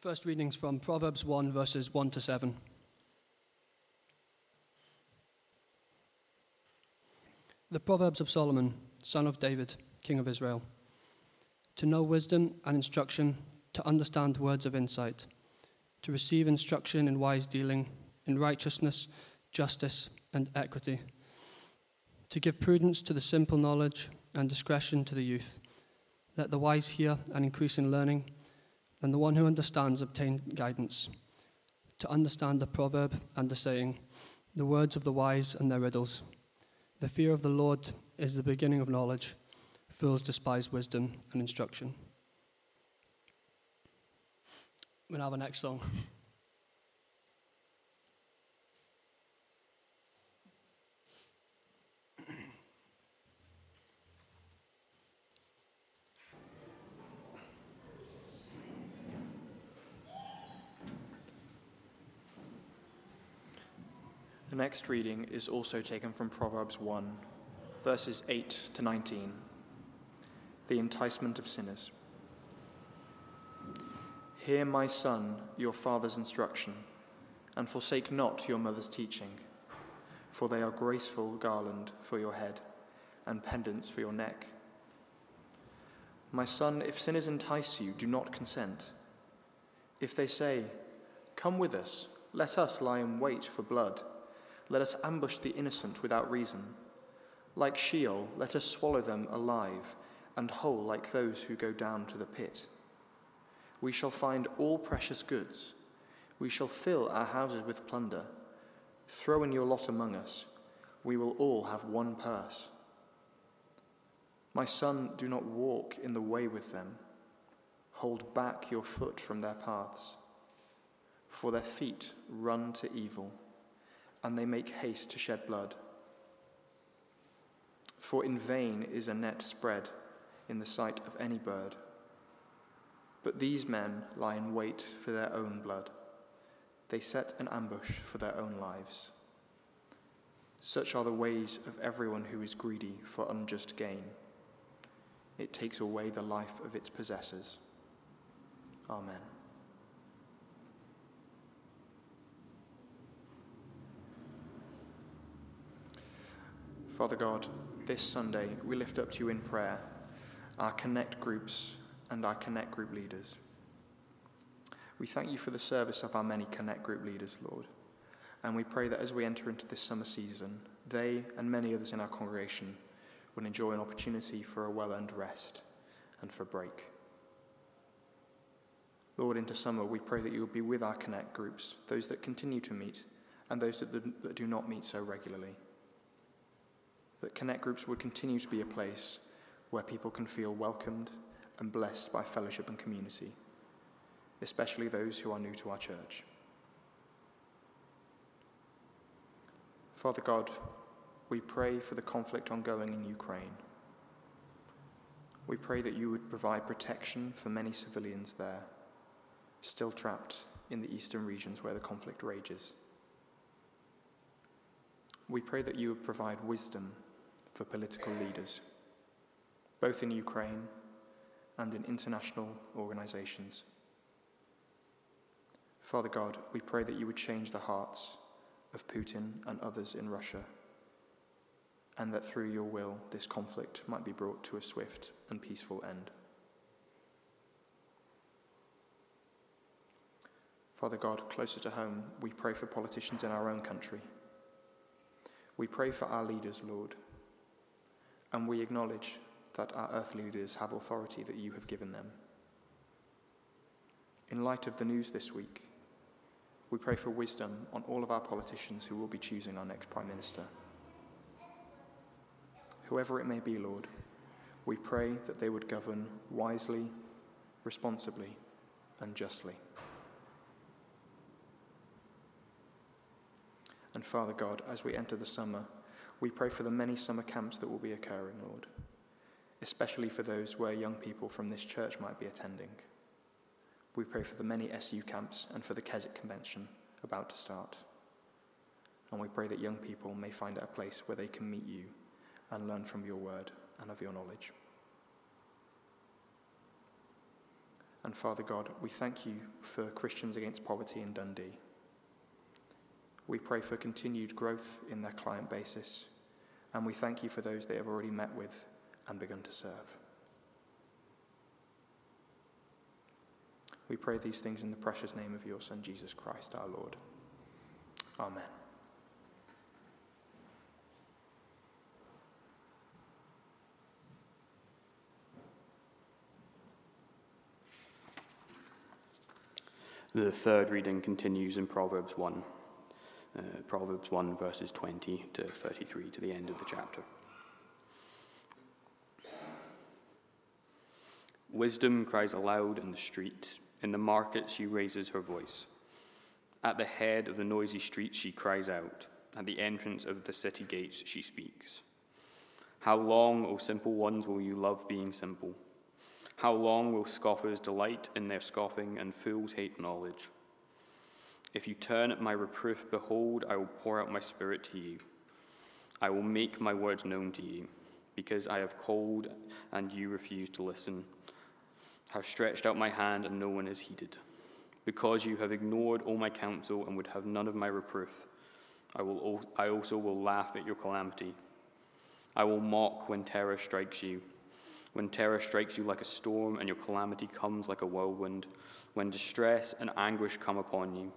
The first readings from Proverbs 1, verses 1 to 7. The Proverbs of Solomon, son of David, king of Israel. To know wisdom and instruction, to understand words of insight, to receive instruction in wise dealing, in righteousness, justice, and equity, to give prudence to the simple knowledge and discretion to the youth. Let the wise hear and increase in learning, and the one who understands obtain guidance. To understand the proverb and the saying, the words of the wise and their riddles. The fear of the Lord is the beginning of knowledge. Fools despise wisdom and instruction. We'll have a next song. next reading is also taken from Proverbs 1, verses 8 to 19. The enticement of sinners. Hear, my son, your father's instruction, and forsake not your mother's teaching, for they are graceful garland for your head and pendants for your neck. My son, if sinners entice you, do not consent. If they say, Come with us, let us lie in wait for blood let us ambush the innocent without reason. Like Sheol, let us swallow them alive, and whole like those who go down to the pit. We shall find all precious goods. We shall fill our houses with plunder. Throw in your lot among us. We will all have one purse. My son, do not walk in the way with them. Hold back your foot from their paths, for their feet run to evil and they make haste to shed blood. For in vain is a net spread in the sight of any bird. But these men lie in wait for their own blood. They set an ambush for their own lives. Such are the ways of everyone who is greedy for unjust gain. It takes away the life of its possessors. Amen. Father God, this Sunday we lift up to you in prayer our connect groups and our connect group leaders. We thank you for the service of our many connect group leaders, Lord, and we pray that as we enter into this summer season, they and many others in our congregation will enjoy an opportunity for a well earned rest and for break. Lord, into summer, we pray that you will be with our connect groups, those that continue to meet and those that, that do not meet so regularly that Connect groups would continue to be a place where people can feel welcomed and blessed by fellowship and community, especially those who are new to our church. Father God, we pray for the conflict ongoing in Ukraine. We pray that you would provide protection for many civilians there, still trapped in the eastern regions where the conflict rages. We pray that you would provide wisdom for political leaders, both in Ukraine and in international organizations. Father God, we pray that you would change the hearts of Putin and others in Russia, and that through your will this conflict might be brought to a swift and peaceful end. Father God, closer to home, we pray for politicians in our own country. We pray for our leaders, Lord and we acknowledge that our earthly leaders have authority that you have given them. In light of the news this week, we pray for wisdom on all of our politicians who will be choosing our next Prime Minister. Whoever it may be, Lord, we pray that they would govern wisely, responsibly, and justly. And Father God, as we enter the summer, we pray for the many summer camps that will be occurring, Lord, especially for those where young people from this church might be attending. We pray for the many SU camps and for the Keswick Convention about to start. And we pray that young people may find a place where they can meet you and learn from your word and of your knowledge. And Father God, we thank you for Christians Against Poverty in Dundee. We pray for continued growth in their client basis, and we thank you for those they have already met with and begun to serve. We pray these things in the precious name of your Son, Jesus Christ, our Lord. Amen. The third reading continues in Proverbs 1. Uh, Proverbs 1, verses 20 to 33 to the end of the chapter. Wisdom cries aloud in the street. In the market, she raises her voice. At the head of the noisy street, she cries out. At the entrance of the city gates, she speaks. How long, O simple ones, will you love being simple? How long will scoffers delight in their scoffing and fools hate knowledge? If you turn at my reproof, behold, I will pour out my spirit to you. I will make my words known to you, because I have called and you refuse to listen have stretched out my hand and no one has heeded. Because you have ignored all my counsel and would have none of my reproof, I, will, I also will laugh at your calamity. I will mock when terror strikes you. When terror strikes you like a storm and your calamity comes like a whirlwind, when distress and anguish come upon you,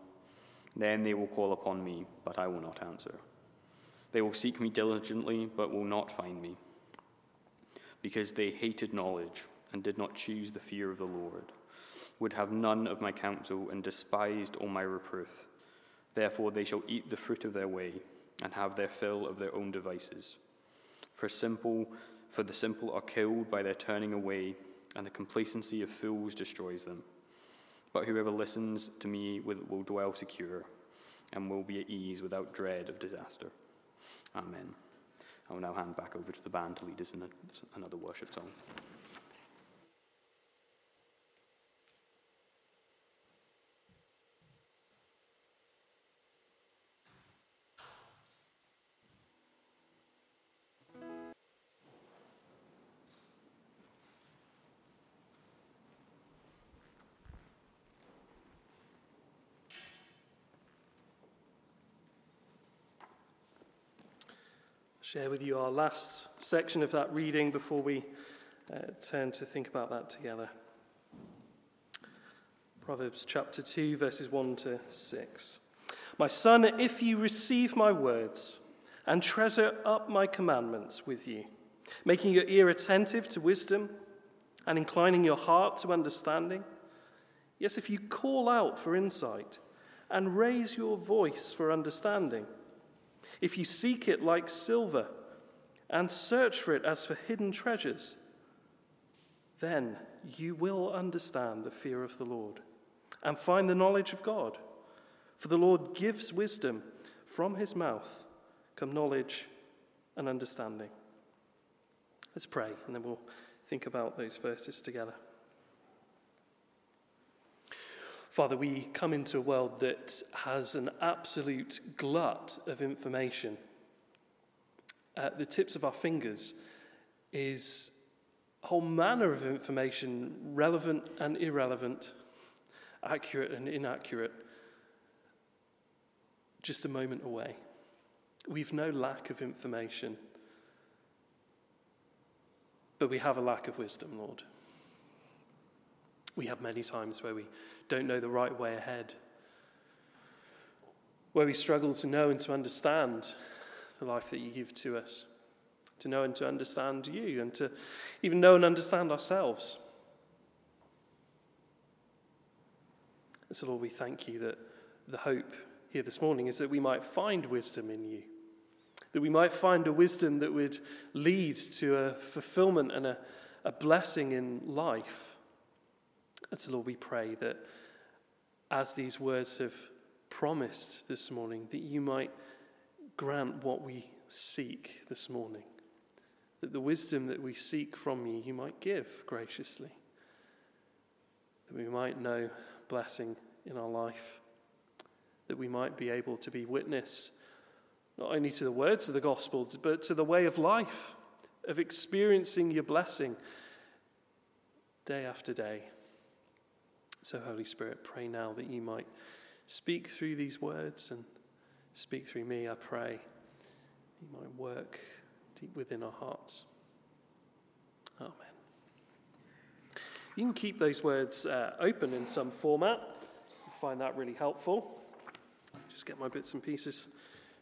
then they will call upon me, but I will not answer. They will seek me diligently, but will not find me, because they hated knowledge and did not choose the fear of the Lord, would have none of my counsel, and despised all my reproof. Therefore they shall eat the fruit of their way, and have their fill of their own devices. For simple, for the simple are killed by their turning away, and the complacency of fools destroys them. But whoever listens to me will dwell secure, and will be at ease without dread of disaster. Amen. I will now hand back over to the band to lead us in a, another worship song. Share with you our last section of that reading before we uh, turn to think about that together. Proverbs chapter 2, verses 1 to 6. My son, if you receive my words and treasure up my commandments with you, making your ear attentive to wisdom and inclining your heart to understanding, yes, if you call out for insight and raise your voice for understanding, if you seek it like silver and search for it as for hidden treasures, then you will understand the fear of the Lord and find the knowledge of God. For the Lord gives wisdom from his mouth come knowledge and understanding. Let's pray and then we'll think about those verses together. Father, we come into a world that has an absolute glut of information. At the tips of our fingers is a whole manner of information, relevant and irrelevant, accurate and inaccurate, just a moment away. We've no lack of information, but we have a lack of wisdom, Lord. We have many times where we don't know the right way ahead, where we struggle to know and to understand the life that you give to us, to know and to understand you, and to even know and understand ourselves. So, Lord, we thank you that the hope here this morning is that we might find wisdom in you, that we might find a wisdom that would lead to a fulfillment and a, a blessing in life. And so, Lord, we pray that as these words have promised this morning, that you might grant what we seek this morning. That the wisdom that we seek from you, you might give graciously. That we might know blessing in our life. That we might be able to be witness not only to the words of the gospel, but to the way of life, of experiencing your blessing day after day. So, Holy Spirit, pray now that you might speak through these words and speak through me, I pray. You might work deep within our hearts. Amen. You can keep those words uh, open in some format. I find that really helpful. Just get my bits and pieces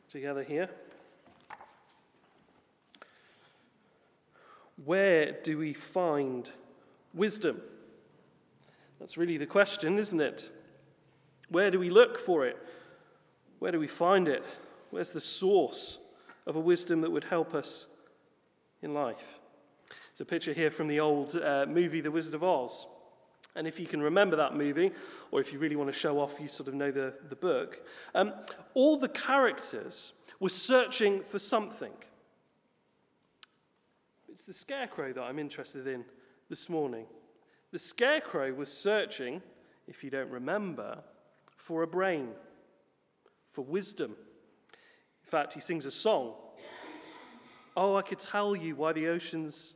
together here. Where do we find wisdom? That's really the question, isn't it? Where do we look for it? Where do we find it? Where's the source of a wisdom that would help us in life? It's a picture here from the old uh, movie The Wizard of Oz. And if you can remember that movie, or if you really want to show off, you sort of know the, the book, um, all the characters were searching for something. It's the scarecrow that I'm interested in this morning. The scarecrow was searching, if you don't remember, for a brain, for wisdom. In fact, he sings a song. Oh, I could tell you why the ocean's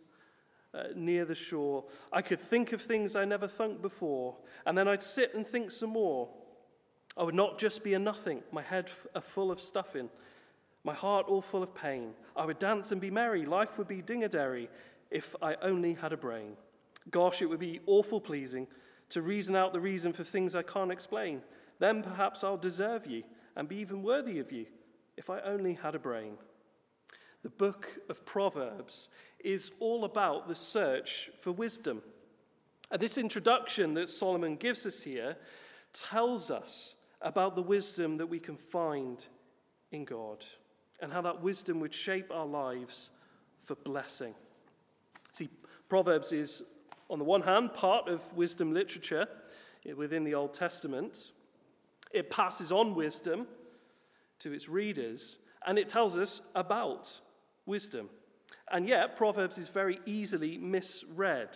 uh, near the shore. I could think of things I never thunk before, and then I'd sit and think some more. I would not just be a nothing, my head f- full of stuffing, my heart all full of pain. I would dance and be merry, life would be ding-a-derry if I only had a brain. Gosh, it would be awful pleasing to reason out the reason for things I can't explain. Then perhaps I'll deserve you and be even worthy of you if I only had a brain. The book of Proverbs is all about the search for wisdom. And this introduction that Solomon gives us here tells us about the wisdom that we can find in God and how that wisdom would shape our lives for blessing. See, Proverbs is on the one hand, part of wisdom literature within the Old Testament. It passes on wisdom to its readers, and it tells us about wisdom. And yet, Proverbs is very easily misread.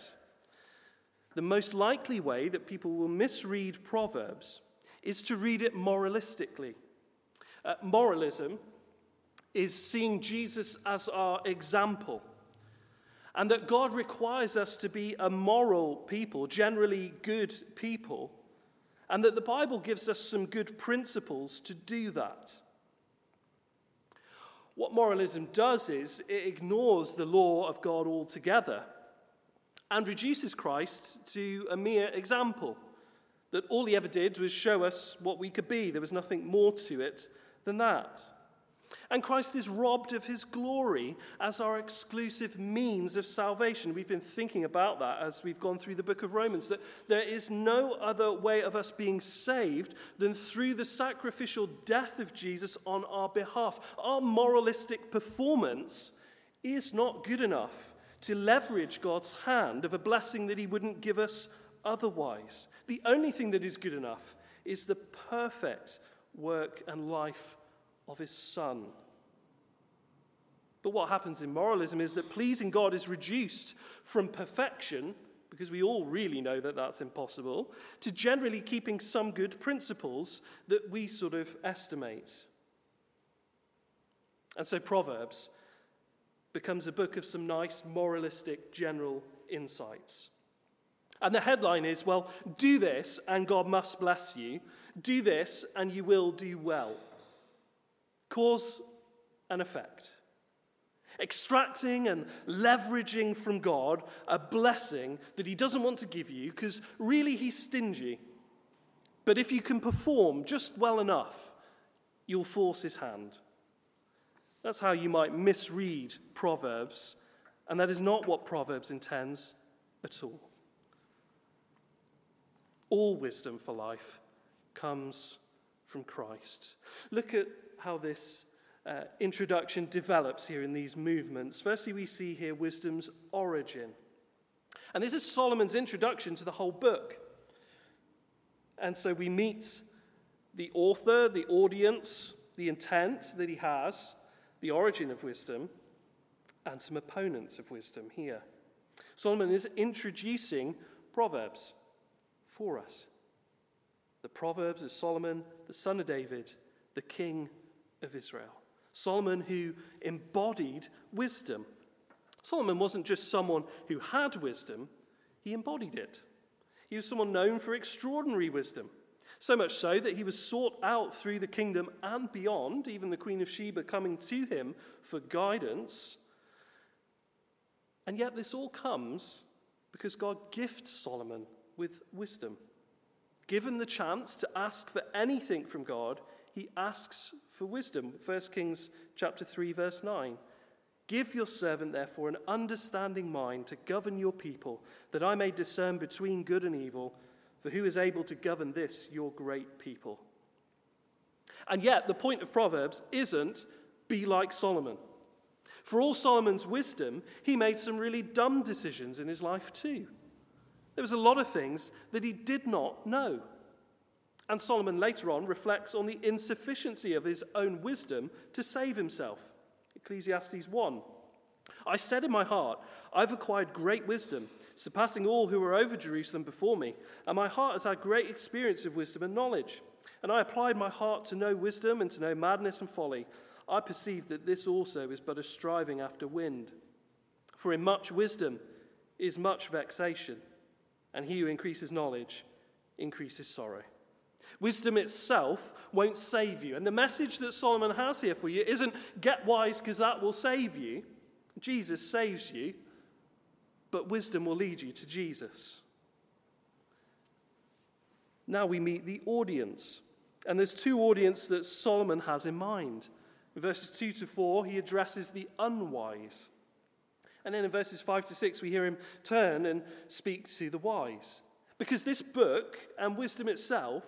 The most likely way that people will misread Proverbs is to read it moralistically. Uh, moralism is seeing Jesus as our example and that God requires us to be a moral people, generally good people, and that the Bible gives us some good principles to do that. What moralism does is it ignores the law of God altogether and reduces Christ to a mere example. That all he ever did was show us what we could be. There was nothing more to it than that. And Christ is robbed of his glory as our exclusive means of salvation. We've been thinking about that as we've gone through the book of Romans, that there is no other way of us being saved than through the sacrificial death of Jesus on our behalf. Our moralistic performance is not good enough to leverage God's hand of a blessing that he wouldn't give us otherwise. The only thing that is good enough is the perfect work and life of his Son. But what happens in moralism is that pleasing God is reduced from perfection, because we all really know that that's impossible, to generally keeping some good principles that we sort of estimate. And so Proverbs becomes a book of some nice moralistic general insights. And the headline is well, do this and God must bless you. Do this and you will do well. Cause and effect. Extracting and leveraging from God a blessing that He doesn't want to give you because really He's stingy. But if you can perform just well enough, you'll force His hand. That's how you might misread Proverbs, and that is not what Proverbs intends at all. All wisdom for life comes from Christ. Look at how this uh, introduction develops here in these movements. Firstly, we see here wisdom's origin. And this is Solomon's introduction to the whole book. And so we meet the author, the audience, the intent that he has, the origin of wisdom, and some opponents of wisdom here. Solomon is introducing Proverbs for us. The Proverbs of Solomon, the son of David, the king of Israel. Solomon, who embodied wisdom. Solomon wasn't just someone who had wisdom, he embodied it. He was someone known for extraordinary wisdom, so much so that he was sought out through the kingdom and beyond, even the Queen of Sheba coming to him for guidance. And yet, this all comes because God gifts Solomon with wisdom. Given the chance to ask for anything from God, he asks for wisdom. 1 Kings chapter 3 verse 9. Give your servant therefore an understanding mind to govern your people, that I may discern between good and evil, for who is able to govern this your great people? And yet the point of Proverbs isn't be like Solomon. For all Solomon's wisdom, he made some really dumb decisions in his life too. There was a lot of things that he did not know. And Solomon later on reflects on the insufficiency of his own wisdom to save himself. Ecclesiastes 1. I said in my heart, I've acquired great wisdom, surpassing all who were over Jerusalem before me, and my heart has had great experience of wisdom and knowledge. And I applied my heart to know wisdom and to know madness and folly. I perceived that this also is but a striving after wind. For in much wisdom is much vexation and he who increases knowledge increases sorrow. Wisdom itself won't save you. And the message that Solomon has here for you isn't get wise because that will save you. Jesus saves you, but wisdom will lead you to Jesus. Now we meet the audience. And there's two audiences that Solomon has in mind. In verses 2 to 4, he addresses the unwise. And then in verses 5 to 6, we hear him turn and speak to the wise. Because this book and wisdom itself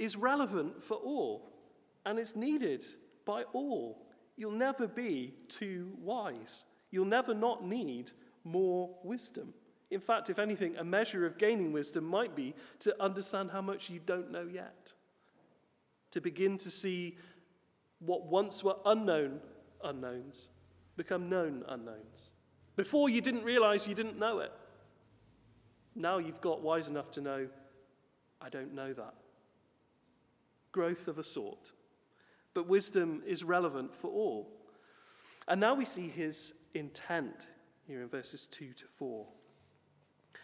is relevant for all and it's needed by all. You'll never be too wise. You'll never not need more wisdom. In fact, if anything, a measure of gaining wisdom might be to understand how much you don't know yet, to begin to see what once were unknown unknowns become known unknowns. Before you didn't realize you didn't know it. Now you've got wise enough to know, I don't know that. Growth of a sort. But wisdom is relevant for all. And now we see his intent here in verses 2 to 4.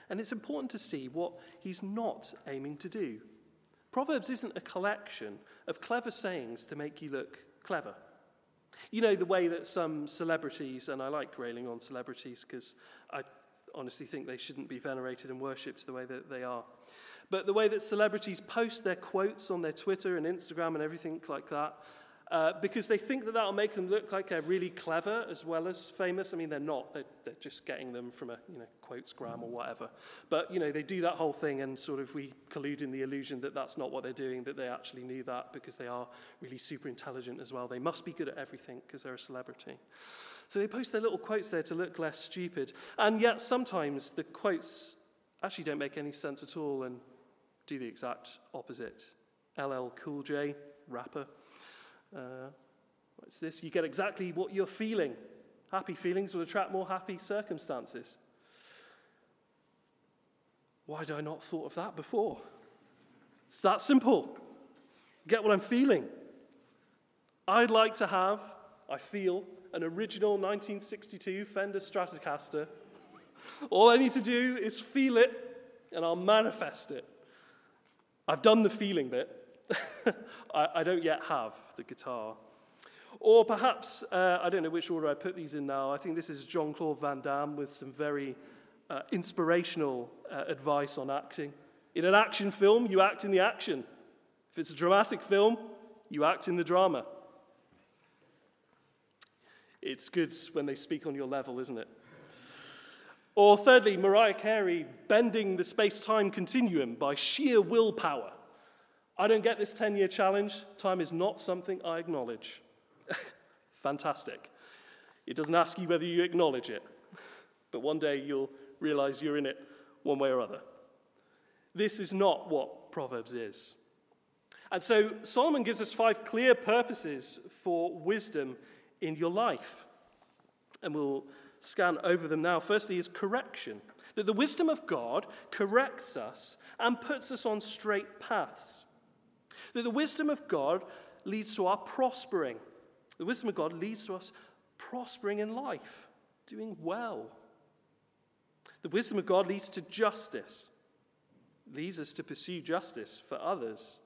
And it's important to see what he's not aiming to do. Proverbs isn't a collection of clever sayings to make you look clever. You know, the way that some celebrities, and I like railing on celebrities because I honestly think they shouldn't be venerated and worshipped the way that they are. But the way that celebrities post their quotes on their Twitter and Instagram and everything like that, uh, because they think that that'll make them look like they're really clever as well as famous. I mean, they're not. They're, they're just getting them from a you know quotesgram or whatever. But you know, they do that whole thing, and sort of we collude in the illusion that that's not what they're doing. That they actually knew that because they are really super intelligent as well. They must be good at everything because they're a celebrity. So they post their little quotes there to look less stupid. And yet sometimes the quotes actually don't make any sense at all and do the exact opposite. LL Cool J, rapper uh, what's this? You get exactly what you're feeling. Happy feelings will attract more happy circumstances. Why had I not thought of that before? It's that simple. Get what I'm feeling. I'd like to have, I feel, an original 1962 Fender Stratocaster. All I need to do is feel it, and I'll manifest it. I've done the feeling bit. I, I, don't yet have the guitar. Or perhaps, uh, I don't know which order I put these in now. I think this is Jean Claude Van Damme with some very uh, inspirational uh, advice on acting. In an action film, you act in the action. If it's a dramatic film, you act in the drama. It's good when they speak on your level, isn't it? Or thirdly, Mariah Carey bending the space time continuum by sheer willpower. I don't get this 10 year challenge. Time is not something I acknowledge. Fantastic. It doesn't ask you whether you acknowledge it, but one day you'll realize you're in it one way or other. This is not what Proverbs is. And so Solomon gives us five clear purposes for wisdom in your life. And we'll scan over them now. Firstly, is correction. That the wisdom of God corrects us and puts us on straight paths. That the wisdom of God leads to our prospering. The wisdom of God leads to us prospering in life, doing well. The wisdom of God leads to justice. leads us to pursue justice for others.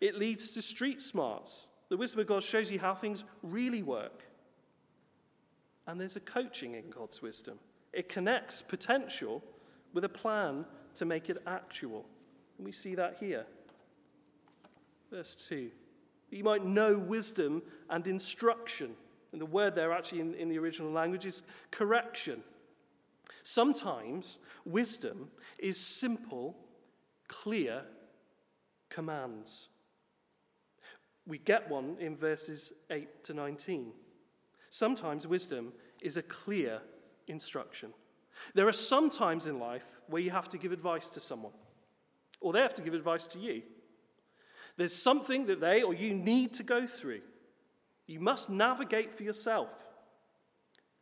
It leads to street smarts. The wisdom of God shows you how things really work. And there's a coaching in God's wisdom. It connects potential with a plan to make it actual. And we see that here. Verse 2 you might know wisdom and instruction. And the word there, actually, in, in the original language, is correction. Sometimes wisdom is simple, clear commands. We get one in verses 8 to 19. Sometimes wisdom is a clear instruction. There are some times in life where you have to give advice to someone, or they have to give advice to you. There's something that they or you need to go through. You must navigate for yourself.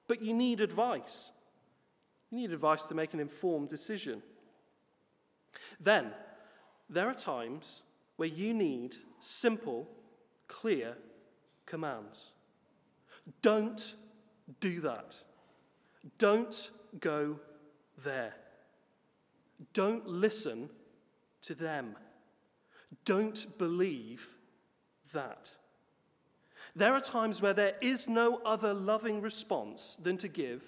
But you need advice. You need advice to make an informed decision. Then, there are times where you need simple, clear commands. Don't do that. Don't go there. Don't listen to them. Don't believe that. There are times where there is no other loving response than to give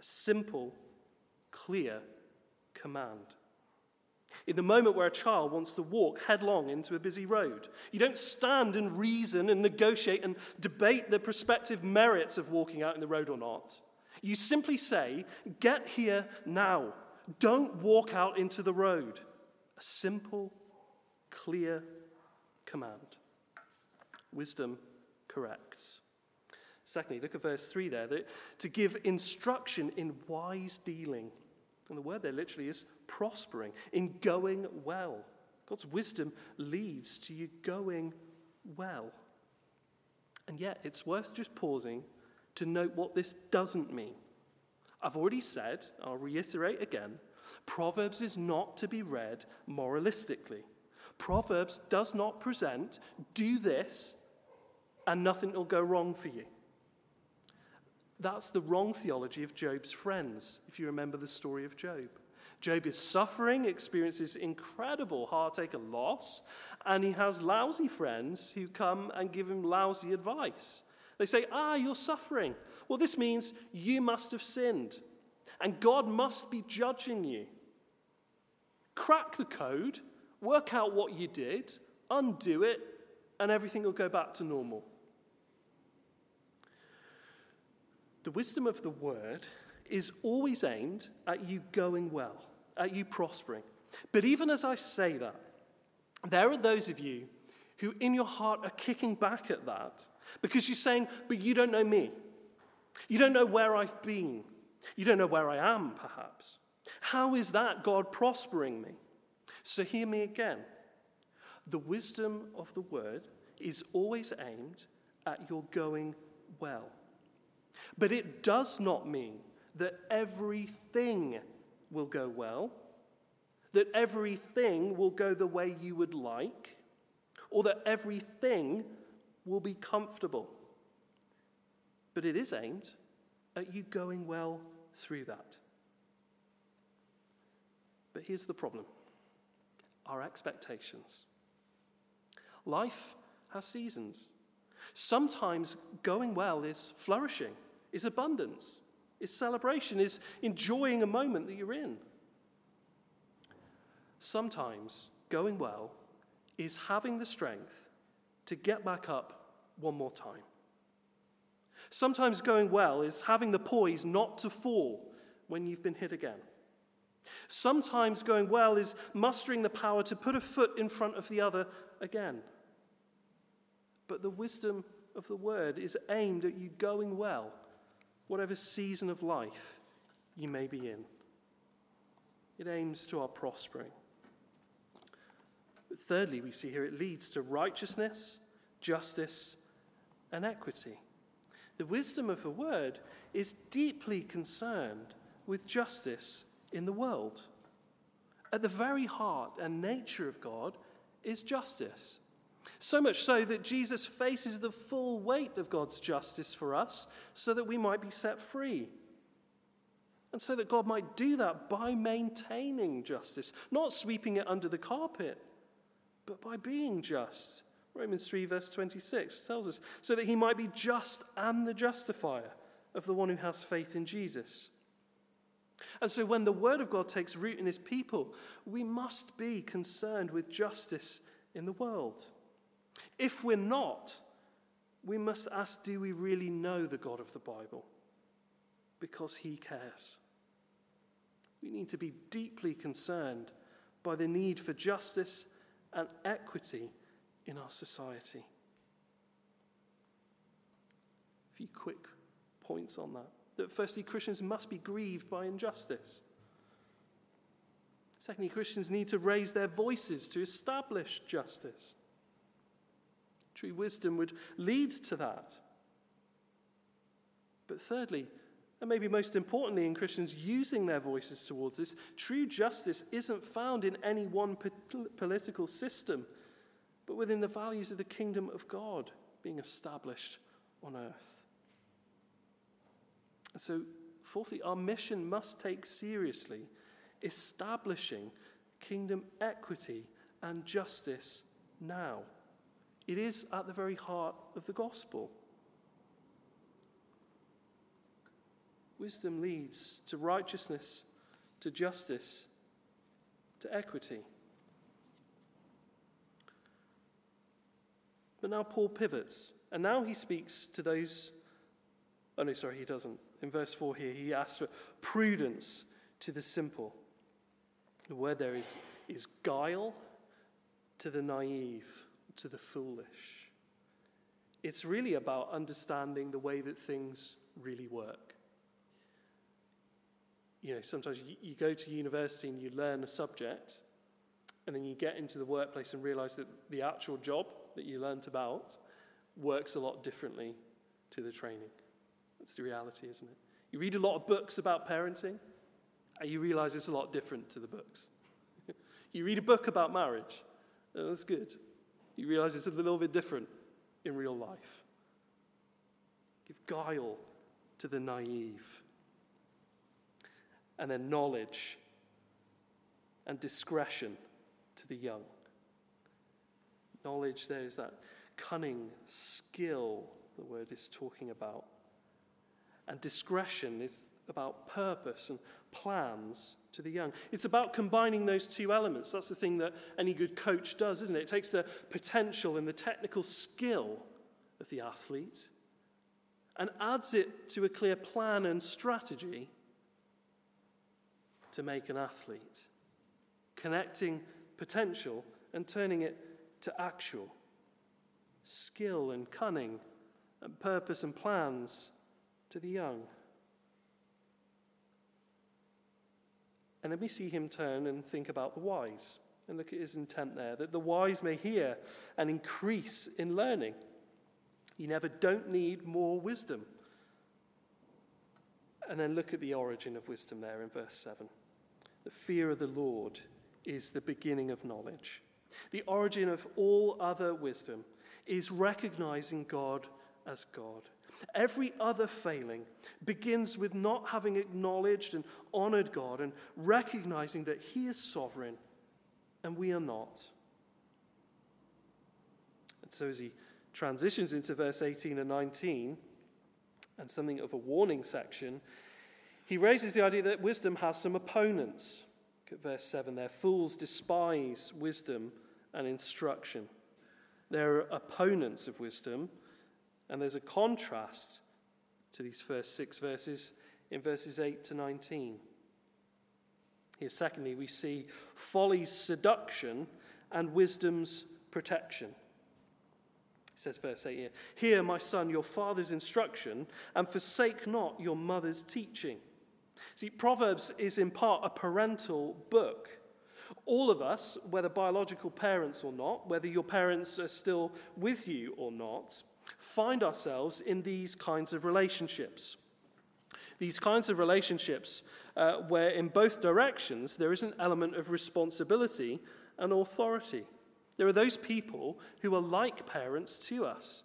a simple, clear command. In the moment where a child wants to walk headlong into a busy road, you don't stand and reason and negotiate and debate the prospective merits of walking out in the road or not. You simply say, Get here now. Don't walk out into the road. A simple clear command. Wisdom corrects. Secondly, look at verse 3 there that to give instruction in wise dealing. And the word there literally is prospering, in going well. God's wisdom leads to you going well. And yet, it's worth just pausing to note what this doesn't mean. I've already said, I'll reiterate again Proverbs is not to be read moralistically. Proverbs does not present, do this, and nothing will go wrong for you. That's the wrong theology of Job's friends, if you remember the story of Job. Job is suffering, experiences incredible heartache and loss, and he has lousy friends who come and give him lousy advice. They say, Ah, you're suffering. Well, this means you must have sinned, and God must be judging you. Crack the code work out what you did, undo it, and everything will go back to normal. The wisdom of the word is always aimed at you going well, at you prospering. But even as I say that, there are those of you who in your heart are kicking back at that because you're saying, But you don't know me. You don't know where I've been. You don't know where I am, perhaps. How is that God prospering me? So hear me again. The wisdom of the word is always aimed at your going well. But it does not mean that everything will go well, that everything will go the way you would like, or that everything will be comfortable. But it is aimed at you going well through that. But here's the problem our expectations. Life has seasons. Sometimes going well is flourishing, is abundance, is celebration, is enjoying a moment that you're in. Sometimes going well is having the strength to get back up one more time. Sometimes going well is having the poise not to fall when you've been hit again. Sometimes going well is mustering the power to put a foot in front of the other again. But the wisdom of the word is aimed at you going well, whatever season of life you may be in. It aims to our prospering. But thirdly, we see here it leads to righteousness, justice, and equity. The wisdom of the word is deeply concerned with justice in the world. At the very heart and nature of God is justice. So much so that Jesus faces the full weight of God's justice for us so that we might be set free. And so that God might do that by maintaining justice, not sweeping it under the carpet, but by being just. Romans 3, verse 26 tells us, so that he might be just and the justifier of the one who has faith in Jesus. And so, when the word of God takes root in his people, we must be concerned with justice in the world. If we're not, we must ask do we really know the God of the Bible? Because he cares. We need to be deeply concerned by the need for justice and equity in our society. A few quick points on that. That firstly, Christians must be grieved by injustice. Secondly, Christians need to raise their voices to establish justice. True wisdom would lead to that. But thirdly, and maybe most importantly, in Christians using their voices towards this, true justice isn't found in any one political system, but within the values of the kingdom of God being established on earth. So, fourthly, our mission must take seriously establishing kingdom equity and justice now. It is at the very heart of the gospel. Wisdom leads to righteousness, to justice, to equity. But now Paul pivots, and now he speaks to those. Oh, no, sorry, he doesn't. In verse 4 here, he asks for prudence to the simple. The word there is, is guile to the naive, to the foolish. It's really about understanding the way that things really work you know, sometimes you, you go to university and you learn a subject, and then you get into the workplace and realize that the actual job that you learnt about works a lot differently to the training. That's the reality, isn't it? You read a lot of books about parenting, and you realize it's a lot different to the books. you read a book about marriage, and that's good. You realize it's a little bit different in real life. Give guile to the naive and then knowledge and discretion to the young. Knowledge, there is that cunning, skill, the word is talking about. And discretion is about purpose and plans to the young. It's about combining those two elements. That's the thing that any good coach does, isn't it? It takes the potential and the technical skill of the athlete and adds it to a clear plan and strategy to make an athlete, connecting potential and turning it to actual. Skill and cunning and purpose and plans to the young. And then we see him turn and think about the wise. And look at his intent there that the wise may hear and increase in learning. You never don't need more wisdom. And then look at the origin of wisdom there in verse 7. The fear of the Lord is the beginning of knowledge. The origin of all other wisdom is recognizing God as God. Every other failing begins with not having acknowledged and honored God and recognizing that He is sovereign and we are not. And so, as he transitions into verse 18 and 19, and something of a warning section, he raises the idea that wisdom has some opponents. Look at verse 7 there. Fools despise wisdom and instruction. There are opponents of wisdom, and there's a contrast to these first six verses in verses 8 to 19. Here, secondly, we see folly's seduction and wisdom's protection. He says, verse 8 here Hear, my son, your father's instruction, and forsake not your mother's teaching. See, Proverbs is in part a parental book. All of us, whether biological parents or not, whether your parents are still with you or not, find ourselves in these kinds of relationships. These kinds of relationships uh, where, in both directions, there is an element of responsibility and authority. There are those people who are like parents to us,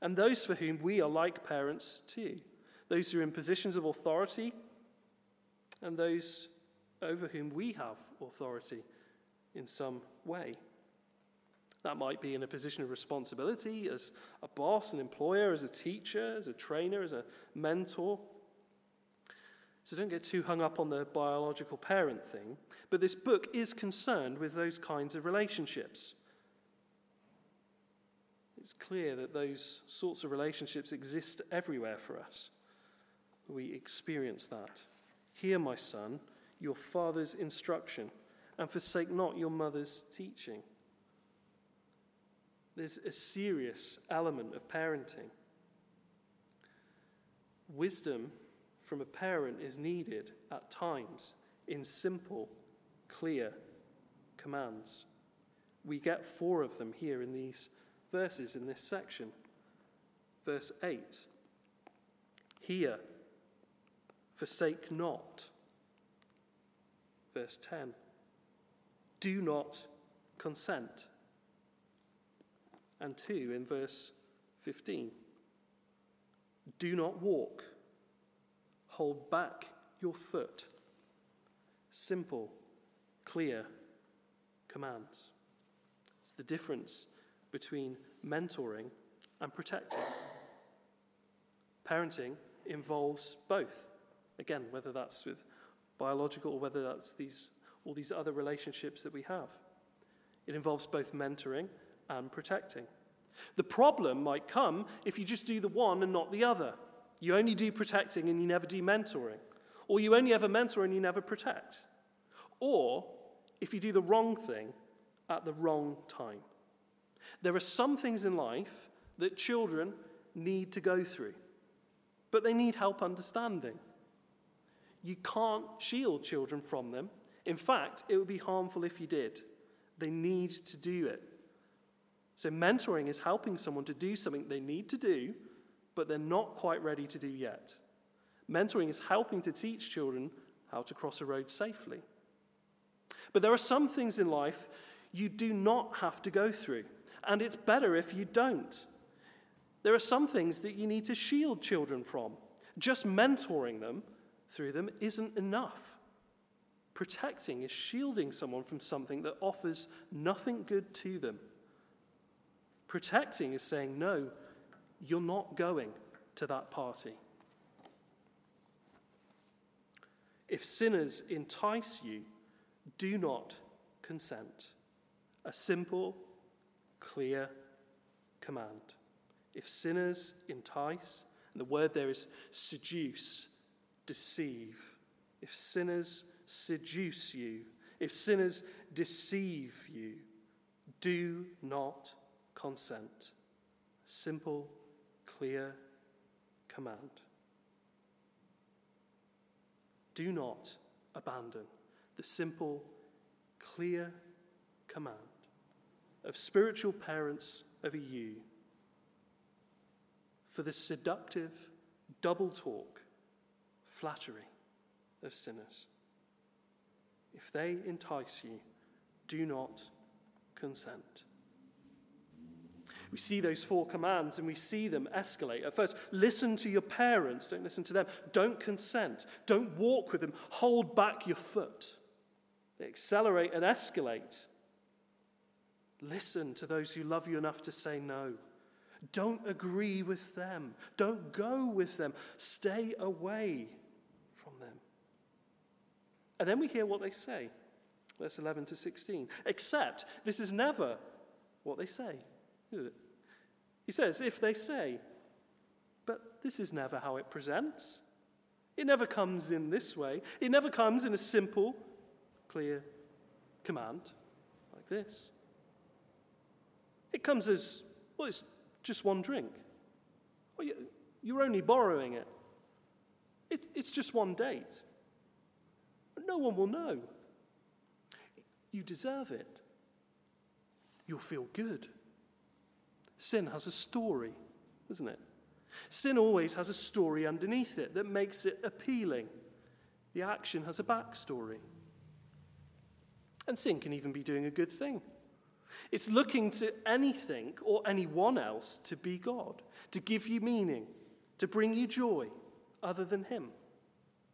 and those for whom we are like parents too. Those who are in positions of authority and those over whom we have authority in some way. That might be in a position of responsibility as a boss, an employer, as a teacher, as a trainer, as a mentor. So don't get too hung up on the biological parent thing. But this book is concerned with those kinds of relationships. It's clear that those sorts of relationships exist everywhere for us. We experience that. Hear, my son, your father's instruction, and forsake not your mother's teaching. There's a serious element of parenting. Wisdom from a parent is needed at times in simple, clear commands. We get four of them here in these verses, in this section. Verse 8 Hear, forsake not. Verse 10 Do not consent. And 2 in verse 15 Do not walk Hold back your foot. Simple, clear commands. It's the difference between mentoring and protecting. Parenting involves both. Again, whether that's with biological or whether that's these, all these other relationships that we have. It involves both mentoring and protecting. The problem might come if you just do the one and not the other. You only do protecting and you never do mentoring. Or you only ever mentor and you never protect. Or if you do the wrong thing at the wrong time. There are some things in life that children need to go through, but they need help understanding. You can't shield children from them. In fact, it would be harmful if you did. They need to do it. So, mentoring is helping someone to do something they need to do but they're not quite ready to do yet. Mentoring is helping to teach children how to cross a road safely. But there are some things in life you do not have to go through, and it's better if you don't. There are some things that you need to shield children from. Just mentoring them through them isn't enough. Protecting is shielding someone from something that offers nothing good to them. Protecting is saying, no, you're not going to that party. If sinners entice you, do not consent. A simple, clear command. If sinners entice, and the word there is seduce, deceive. If sinners seduce you, if sinners deceive you, do not consent. Simple, clear command. Do not abandon the simple, clear command of spiritual parents over you for the seductive, double talk, flattery of sinners. If they entice you, do not consent. We see those four commands and we see them escalate. At first, listen to your parents, don't listen to them. Don't consent, don't walk with them, hold back your foot. They accelerate and escalate. Listen to those who love you enough to say no. Don't agree with them. Don't go with them. Stay away from them. And then we hear what they say. Verse 11 to 16. Except this is never what they say. He says, if they say, but this is never how it presents. It never comes in this way. It never comes in a simple, clear command like this. It comes as, well, it's just one drink. Well, you're only borrowing it. it it's just one date. No one will know. You deserve it. You'll feel good. Sin has a story, doesn't it? Sin always has a story underneath it that makes it appealing. The action has a backstory. And sin can even be doing a good thing. It's looking to anything or anyone else to be God, to give you meaning, to bring you joy other than Him.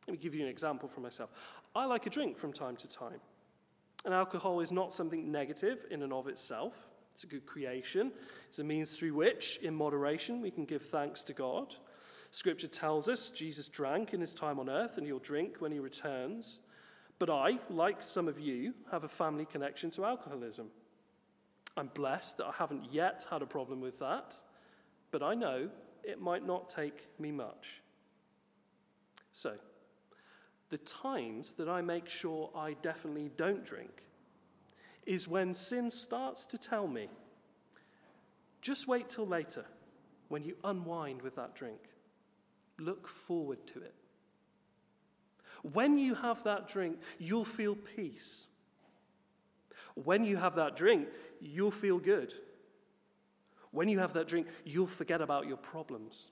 Let me give you an example for myself. I like a drink from time to time. And alcohol is not something negative in and of itself. It's a good creation. It's a means through which, in moderation, we can give thanks to God. Scripture tells us Jesus drank in his time on earth and he'll drink when he returns. But I, like some of you, have a family connection to alcoholism. I'm blessed that I haven't yet had a problem with that, but I know it might not take me much. So, the times that I make sure I definitely don't drink is when sin starts to tell me, just wait till later when you unwind with that drink. Look forward to it. When you have that drink, you'll feel peace. When you have that drink, you'll feel good. When you have that drink, you'll forget about your problems.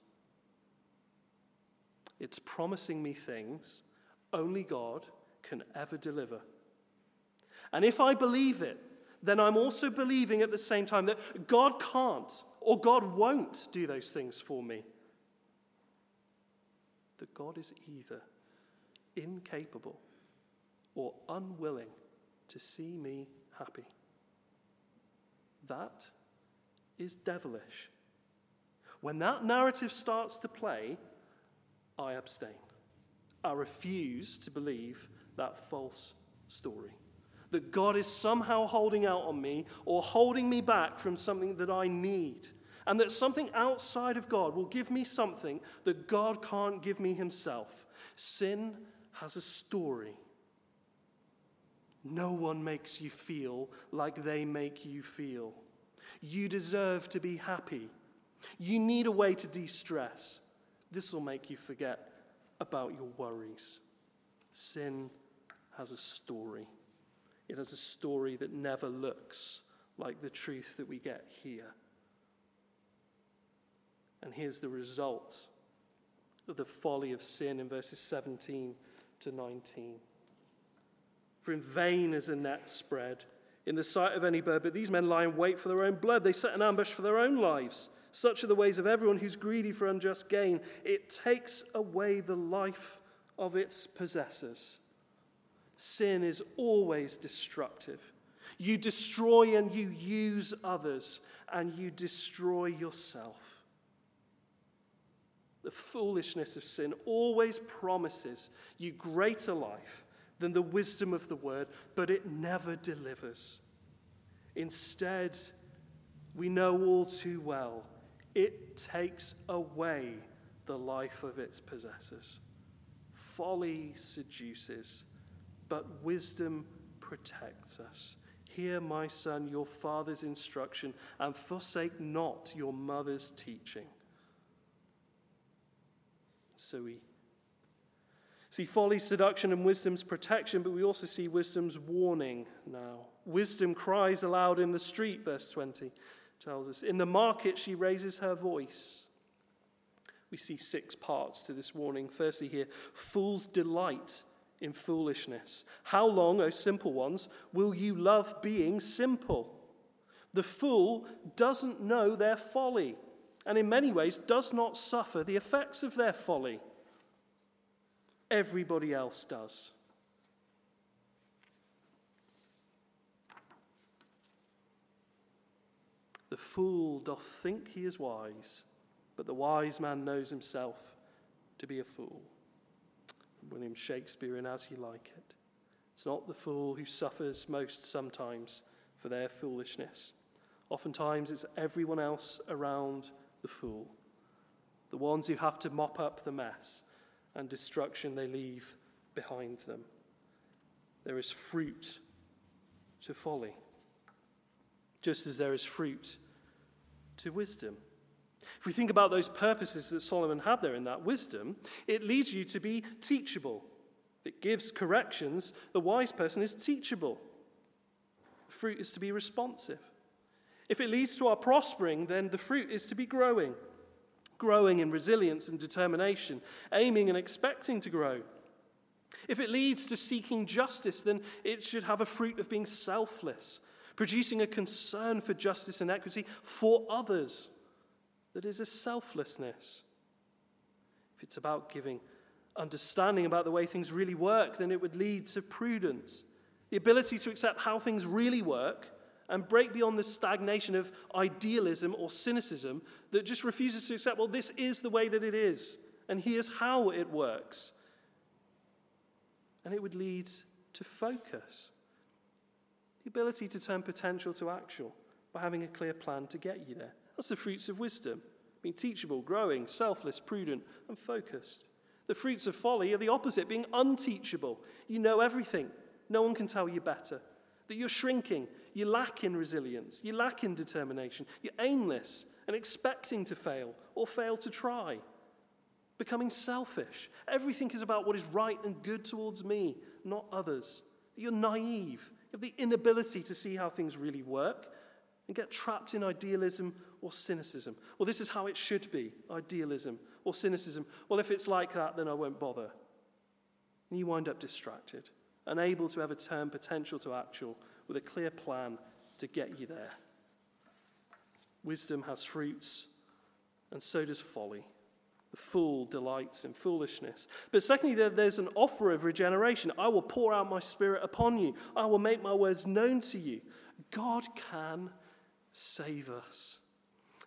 It's promising me things only God can ever deliver. And if I believe it, then I'm also believing at the same time that God can't or God won't do those things for me. That God is either incapable or unwilling to see me happy. That is devilish. When that narrative starts to play, I abstain. I refuse to believe that false story. That God is somehow holding out on me or holding me back from something that I need. And that something outside of God will give me something that God can't give me himself. Sin has a story. No one makes you feel like they make you feel. You deserve to be happy. You need a way to de stress. This will make you forget about your worries. Sin has a story. It has a story that never looks like the truth that we get here. And here's the result of the folly of sin in verses 17 to 19. For in vain is a net spread in the sight of any bird, but these men lie in wait for their own blood. They set an ambush for their own lives. Such are the ways of everyone who's greedy for unjust gain. It takes away the life of its possessors. Sin is always destructive. You destroy and you use others, and you destroy yourself. The foolishness of sin always promises you greater life than the wisdom of the word, but it never delivers. Instead, we know all too well it takes away the life of its possessors. Folly seduces, but wisdom protects us. Hear, my son, your father's instruction, and forsake not your mother's teaching. So we see folly's seduction, and wisdom's protection, but we also see wisdom's warning now. Wisdom cries aloud in the street, verse 20 tells us. In the market, she raises her voice. We see six parts to this warning. Firstly, here, fools delight in foolishness. How long, O simple ones, will you love being simple? The fool doesn't know their folly, and in many ways does not suffer the effects of their folly. Everybody else does. The fool doth think he is wise, but the wise man knows himself to be a fool. William Shakespeare in As You Like It. It's not the fool who suffers most sometimes for their foolishness. Oftentimes, it's everyone else around the fool, the ones who have to mop up the mess and destruction they leave behind them. There is fruit to folly just as there is fruit to wisdom. If we think about those purposes that Solomon had there in that wisdom, it leads you to be teachable. It gives corrections. The wise person is teachable. The fruit is to be responsive. If it leads to our prospering, then the fruit is to be growing, growing in resilience and determination, aiming and expecting to grow. If it leads to seeking justice, then it should have a fruit of being selfless, producing a concern for justice and equity for others that is a selflessness. If it's about giving understanding about the way things really work, then it would lead to prudence. The ability to accept how things really work and break beyond the stagnation of idealism or cynicism that just refuses to accept, well, this is the way that it is, and here's how it works. And it would lead to focus. The ability to turn potential to actual by having a clear plan to get you there. That's the fruits of wisdom being teachable, growing, selfless, prudent, and focused. The fruits of folly are the opposite, being unteachable. You know everything, no one can tell you better. That you're shrinking, you lack in resilience, you lack in determination, you're aimless and expecting to fail or fail to try. Becoming selfish. Everything is about what is right and good towards me, not others. You're naive. You have the inability to see how things really work and get trapped in idealism or cynicism. Well, this is how it should be idealism or cynicism. Well, if it's like that, then I won't bother. And you wind up distracted unable to ever turn potential to actual with a clear plan to get you there. Wisdom has fruits, and so does folly. The fool delights in foolishness. But secondly, there's an offer of regeneration. I will pour out my spirit upon you, I will make my words known to you. God can save us.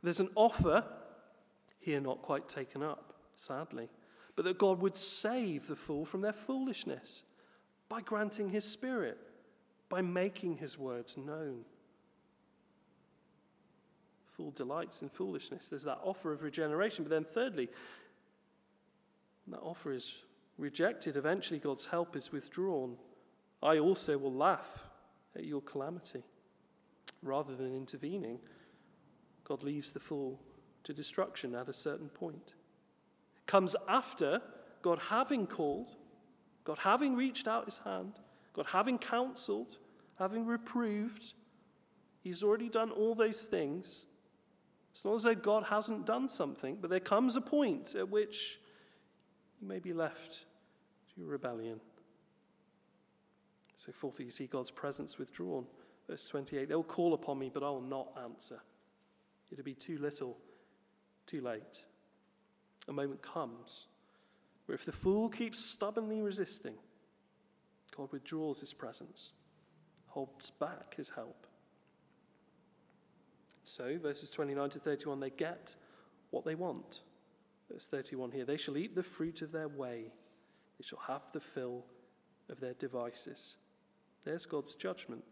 There's an offer here not quite taken up, sadly, but that God would save the fool from their foolishness by granting his spirit, by making his words known. Fool delights in foolishness. There's that offer of regeneration. But then, thirdly, that offer is rejected. Eventually, God's help is withdrawn. I also will laugh at your calamity. Rather than intervening, God leaves the fool to destruction at a certain point. Comes after God having called, God having reached out his hand, God having counseled, having reproved, he's already done all those things. It's not as though God hasn't done something, but there comes a point at which you may be left to your rebellion. So, fourthly, you see God's presence withdrawn. Verse 28 They will call upon me, but I will not answer. It'll be too little, too late. A moment comes where if the fool keeps stubbornly resisting, God withdraws his presence, holds back his help. So, verses 29 to 31, they get what they want. Verse 31 here they shall eat the fruit of their way, they shall have the fill of their devices. There's God's judgment.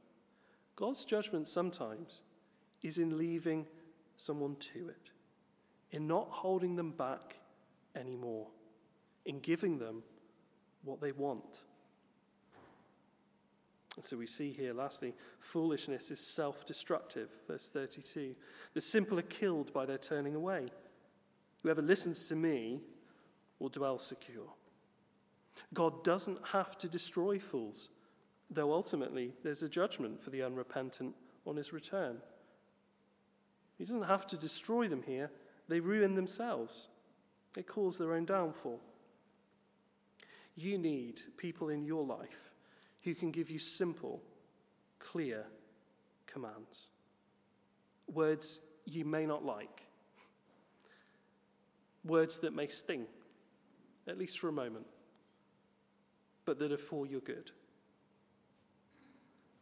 God's judgment sometimes is in leaving someone to it, in not holding them back anymore in giving them what they want. And so we see here, lastly, foolishness is self destructive. Verse 32. The simple are killed by their turning away. Whoever listens to me will dwell secure. God doesn't have to destroy fools, though ultimately there's a judgment for the unrepentant on his return. He doesn't have to destroy them here, they ruin themselves, they cause their own downfall. You need people in your life who can give you simple, clear commands. Words you may not like. Words that may sting, at least for a moment, but that are for your good.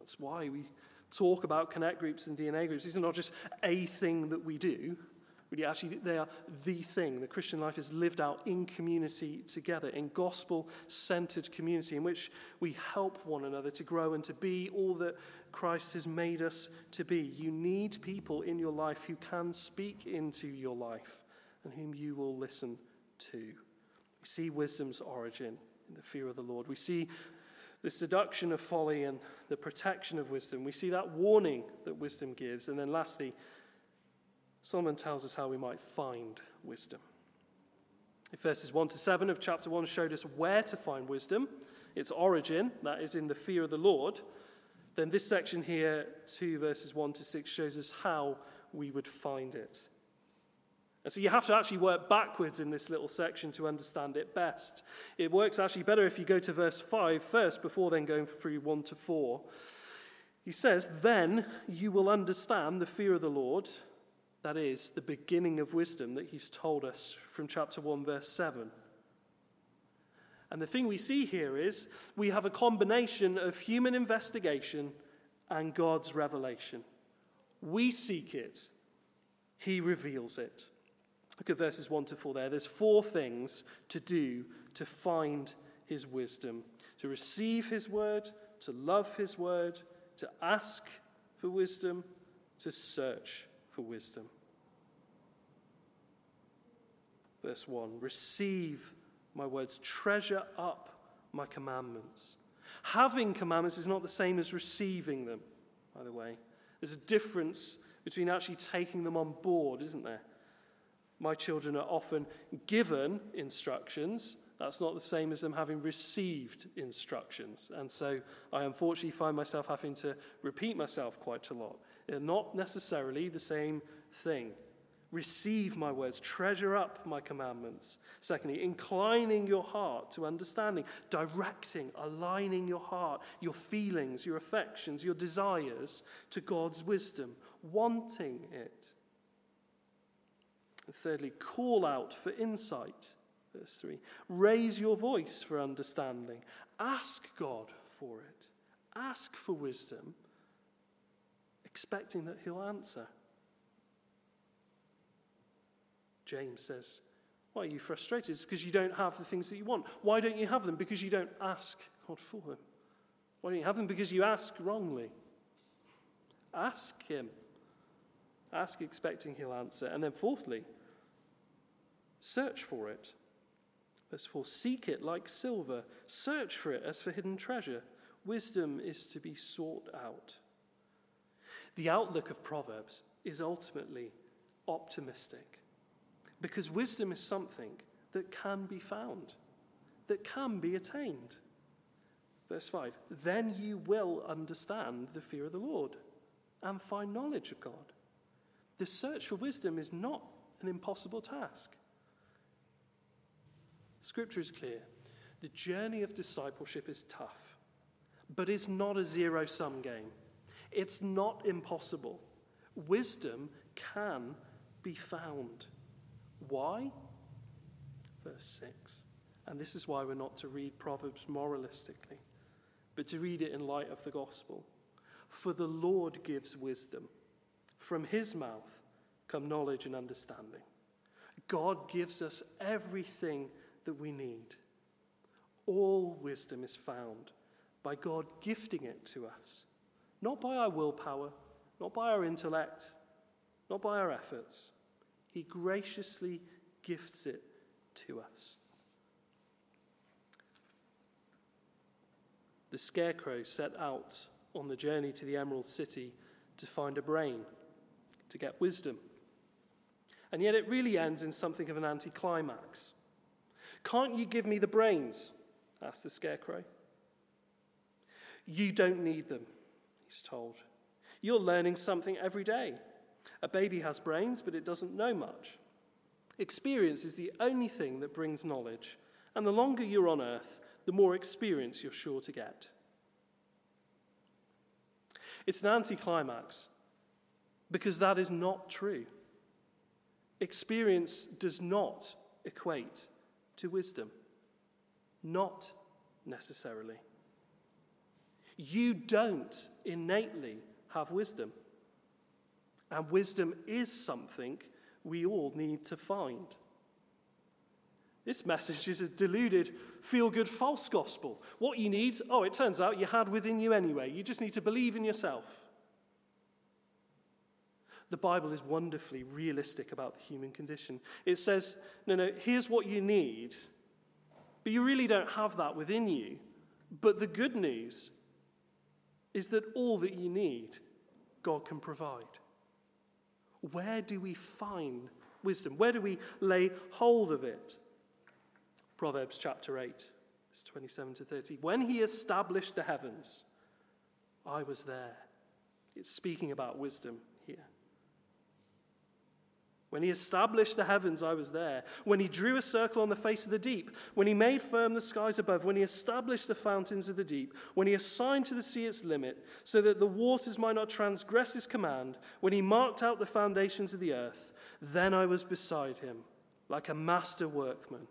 That's why we talk about connect groups and DNA groups. These are not just a thing that we do, Really, actually, they are the thing. The Christian life is lived out in community together, in gospel centered community, in which we help one another to grow and to be all that Christ has made us to be. You need people in your life who can speak into your life and whom you will listen to. We see wisdom's origin in the fear of the Lord. We see the seduction of folly and the protection of wisdom. We see that warning that wisdom gives. And then, lastly, Solomon tells us how we might find wisdom. If verses 1 to 7 of chapter 1 showed us where to find wisdom, its origin, that is in the fear of the Lord, then this section here, 2 verses 1 to 6, shows us how we would find it. And so you have to actually work backwards in this little section to understand it best. It works actually better if you go to verse 5 first, before then going through 1 to 4. He says, Then you will understand the fear of the Lord that is, the beginning of wisdom that he's told us from chapter 1, verse 7. And the thing we see here is we have a combination of human investigation and God's revelation. We seek it, He reveals it. Look at verses 1 to 4 there. There's four things to do to find His wisdom to receive His word, to love His word, to ask for wisdom, to search for wisdom. Verse 1 Receive my words, treasure up my commandments. Having commandments is not the same as receiving them, by the way. There's a difference between actually taking them on board, isn't there? My children are often given instructions. That's not the same as them having received instructions. And so I unfortunately find myself having to repeat myself quite a lot. They're not necessarily the same thing. Receive my words, treasure up my commandments. Secondly, inclining your heart to understanding, directing, aligning your heart, your feelings, your affections, your desires to God's wisdom, wanting it. Thirdly, call out for insight. Verse 3 Raise your voice for understanding. Ask God for it. Ask for wisdom, expecting that He'll answer. James says, Why are you frustrated? It's because you don't have the things that you want. Why don't you have them? Because you don't ask God for them. Why don't you have them? Because you ask wrongly. Ask Him. Ask expecting He'll answer. And then, fourthly, search for it. Verse 4 Seek it like silver, search for it as for hidden treasure. Wisdom is to be sought out. The outlook of Proverbs is ultimately optimistic. Because wisdom is something that can be found, that can be attained. Verse 5 Then you will understand the fear of the Lord and find knowledge of God. The search for wisdom is not an impossible task. Scripture is clear. The journey of discipleship is tough, but it's not a zero sum game. It's not impossible. Wisdom can be found. Why? Verse 6. And this is why we're not to read Proverbs moralistically, but to read it in light of the gospel. For the Lord gives wisdom. From his mouth come knowledge and understanding. God gives us everything that we need. All wisdom is found by God gifting it to us, not by our willpower, not by our intellect, not by our efforts he graciously gifts it to us. The scarecrow set out on the journey to the Emerald City to find a brain, to get wisdom. And yet it really ends in something of an anticlimax. Can't you give me the brains? asked the scarecrow. You don't need them, he's told. You're learning something every day. A baby has brains, but it doesn't know much. Experience is the only thing that brings knowledge, and the longer you're on earth, the more experience you're sure to get. It's an anticlimax because that is not true. Experience does not equate to wisdom, not necessarily. You don't innately have wisdom. And wisdom is something we all need to find. This message is a deluded, feel good, false gospel. What you need, oh, it turns out you had within you anyway. You just need to believe in yourself. The Bible is wonderfully realistic about the human condition. It says, no, no, here's what you need, but you really don't have that within you. But the good news is that all that you need, God can provide. Where do we find wisdom? Where do we lay hold of it? Proverbs chapter 8, verse 27 to 30. When he established the heavens, I was there. It's speaking about wisdom. When he established the heavens, I was there. When he drew a circle on the face of the deep, when he made firm the skies above, when he established the fountains of the deep, when he assigned to the sea its limit, so that the waters might not transgress his command, when he marked out the foundations of the earth, then I was beside him, like a master workman,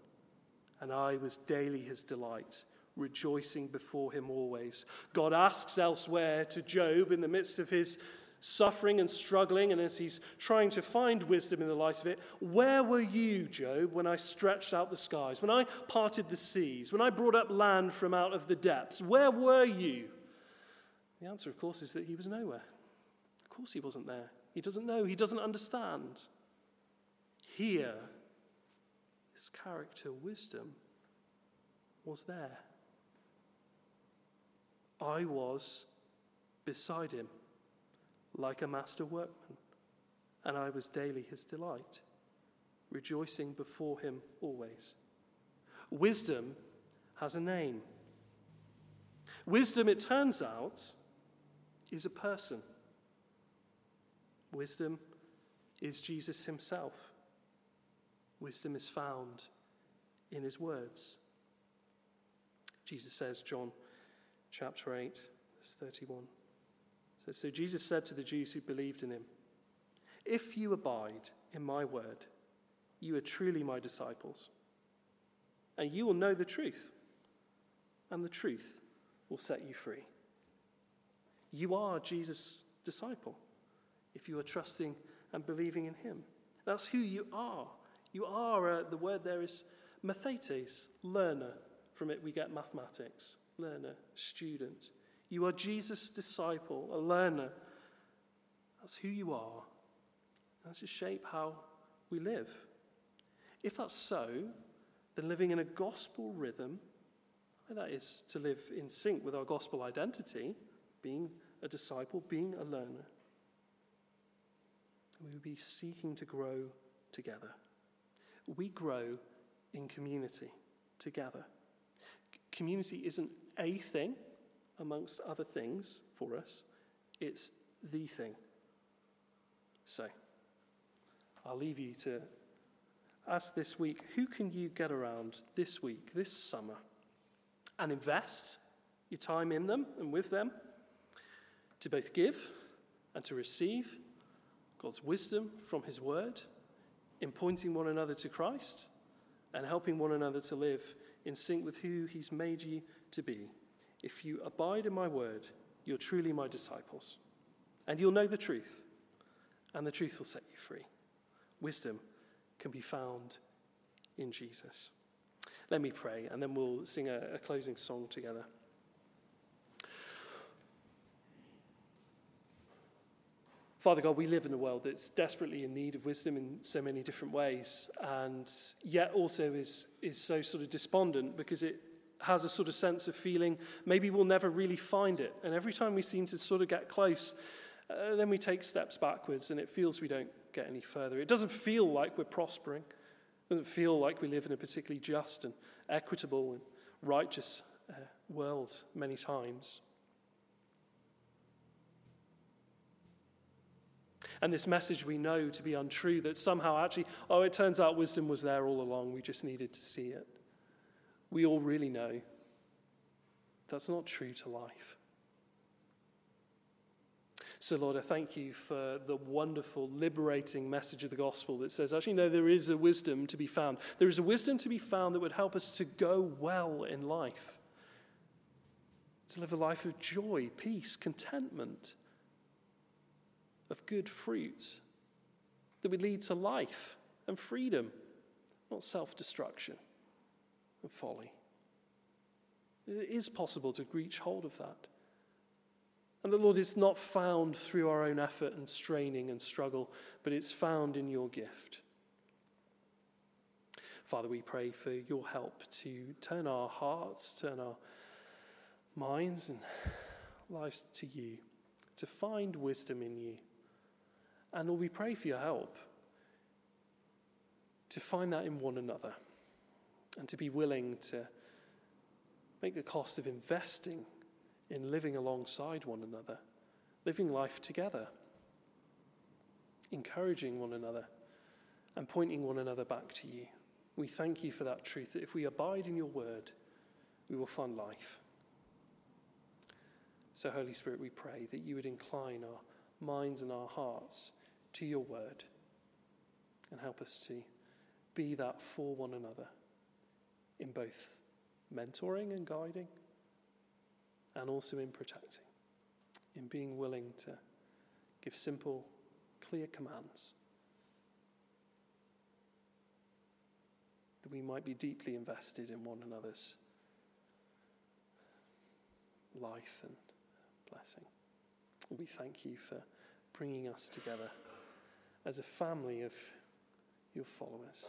and I was daily his delight, rejoicing before him always. God asks elsewhere to Job in the midst of his suffering and struggling, and as he's trying to find wisdom in the light of it, Where were you, Job, when I stretched out the skies, when I parted the seas, when I brought up land from out of the depths? Where were you? The answer, of course, is that he was nowhere. Of course, he wasn't there. He doesn't know, he doesn't understand. Here, his character wisdom was there. I was beside him like a master workman, and I was daily his delight, rejoicing before him always. Wisdom has a name. Wisdom, it turns out, is a person. Wisdom is Jesus himself. Wisdom is found in his words. Jesus says, John chapter 8, verse 31. So Jesus said to the Jews who believed in him, If you abide in my word, you are truly my disciples, and you will know the truth, and the truth will set you free. You are Jesus' disciple if you are trusting and believing in him. That's who you are. You are, uh, the word there is mathetes, learner. From it we get mathematics, learner, student. You are Jesus' disciple, a learner. That's who you are. That's to shape how we live. If that's so, then living in a gospel rhythm, that is to live in sync with our gospel identity, being a disciple, being a learner, we will be seeking to grow together. We grow in community together. C- community isn't a thing amongst other things for us, it's the thing. So, I'll leave you to ask this week who can you get around this week, this summer, and invest your time in them and with them to both give and to receive God's wisdom from His Word in pointing one another to Christ and helping one another to live in sync with who He's made you to be. If you abide in my word, you're truly my disciples. And you'll know the truth, and the truth will set you free. Wisdom can be found in Jesus. Let me pray, and then we'll sing a, a closing song together. Father God, we live in a world that's desperately in need of wisdom in so many different ways, and yet also is, is so sort of despondent because it has a sort of sense of feeling maybe we'll never really find it. And every time we seem to sort of get close, uh, then we take steps backwards and it feels we don't get any further. It doesn't feel like we're prospering. It doesn't feel like we live in a particularly just and equitable and righteous uh, world many times. And this message we know to be untrue that somehow actually, oh, it turns out wisdom was there all along, we just needed to see it we all really know that's not true to life. So, Lord, I thank you for the wonderful, liberating message of the gospel that says, actually, no, there is a wisdom to be found. There is a wisdom to be found that would help us to go well in life, to live a life of joy, peace, contentment, of good fruit, that would lead to life and freedom, not self destruction and folly. It is possible to reach hold of that. And the Lord is not found through our own effort and straining and struggle, but it's found in your gift. Father, we pray for your help to turn our hearts, turn our minds and lives to you, to find wisdom in you. And Lord, we pray for your help to find that in one another and to be willing to make the cost of investing in living alongside one another, living life together, encouraging one another, and pointing one another back to you. We thank you for that truth that if we abide in your word, we will find life. So, Holy Spirit, we pray that you would incline our minds and our hearts to your word and help us to be that for one another in both mentoring and guiding, and also in protecting, in being willing to give simple, clear commands. That we might be deeply invested in one another's life and blessing. We thank you for bringing us together as a family of your followers.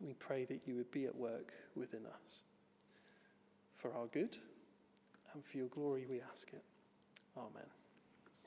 We pray that you would be at work within us. For our good and for your glory, we ask it. Amen.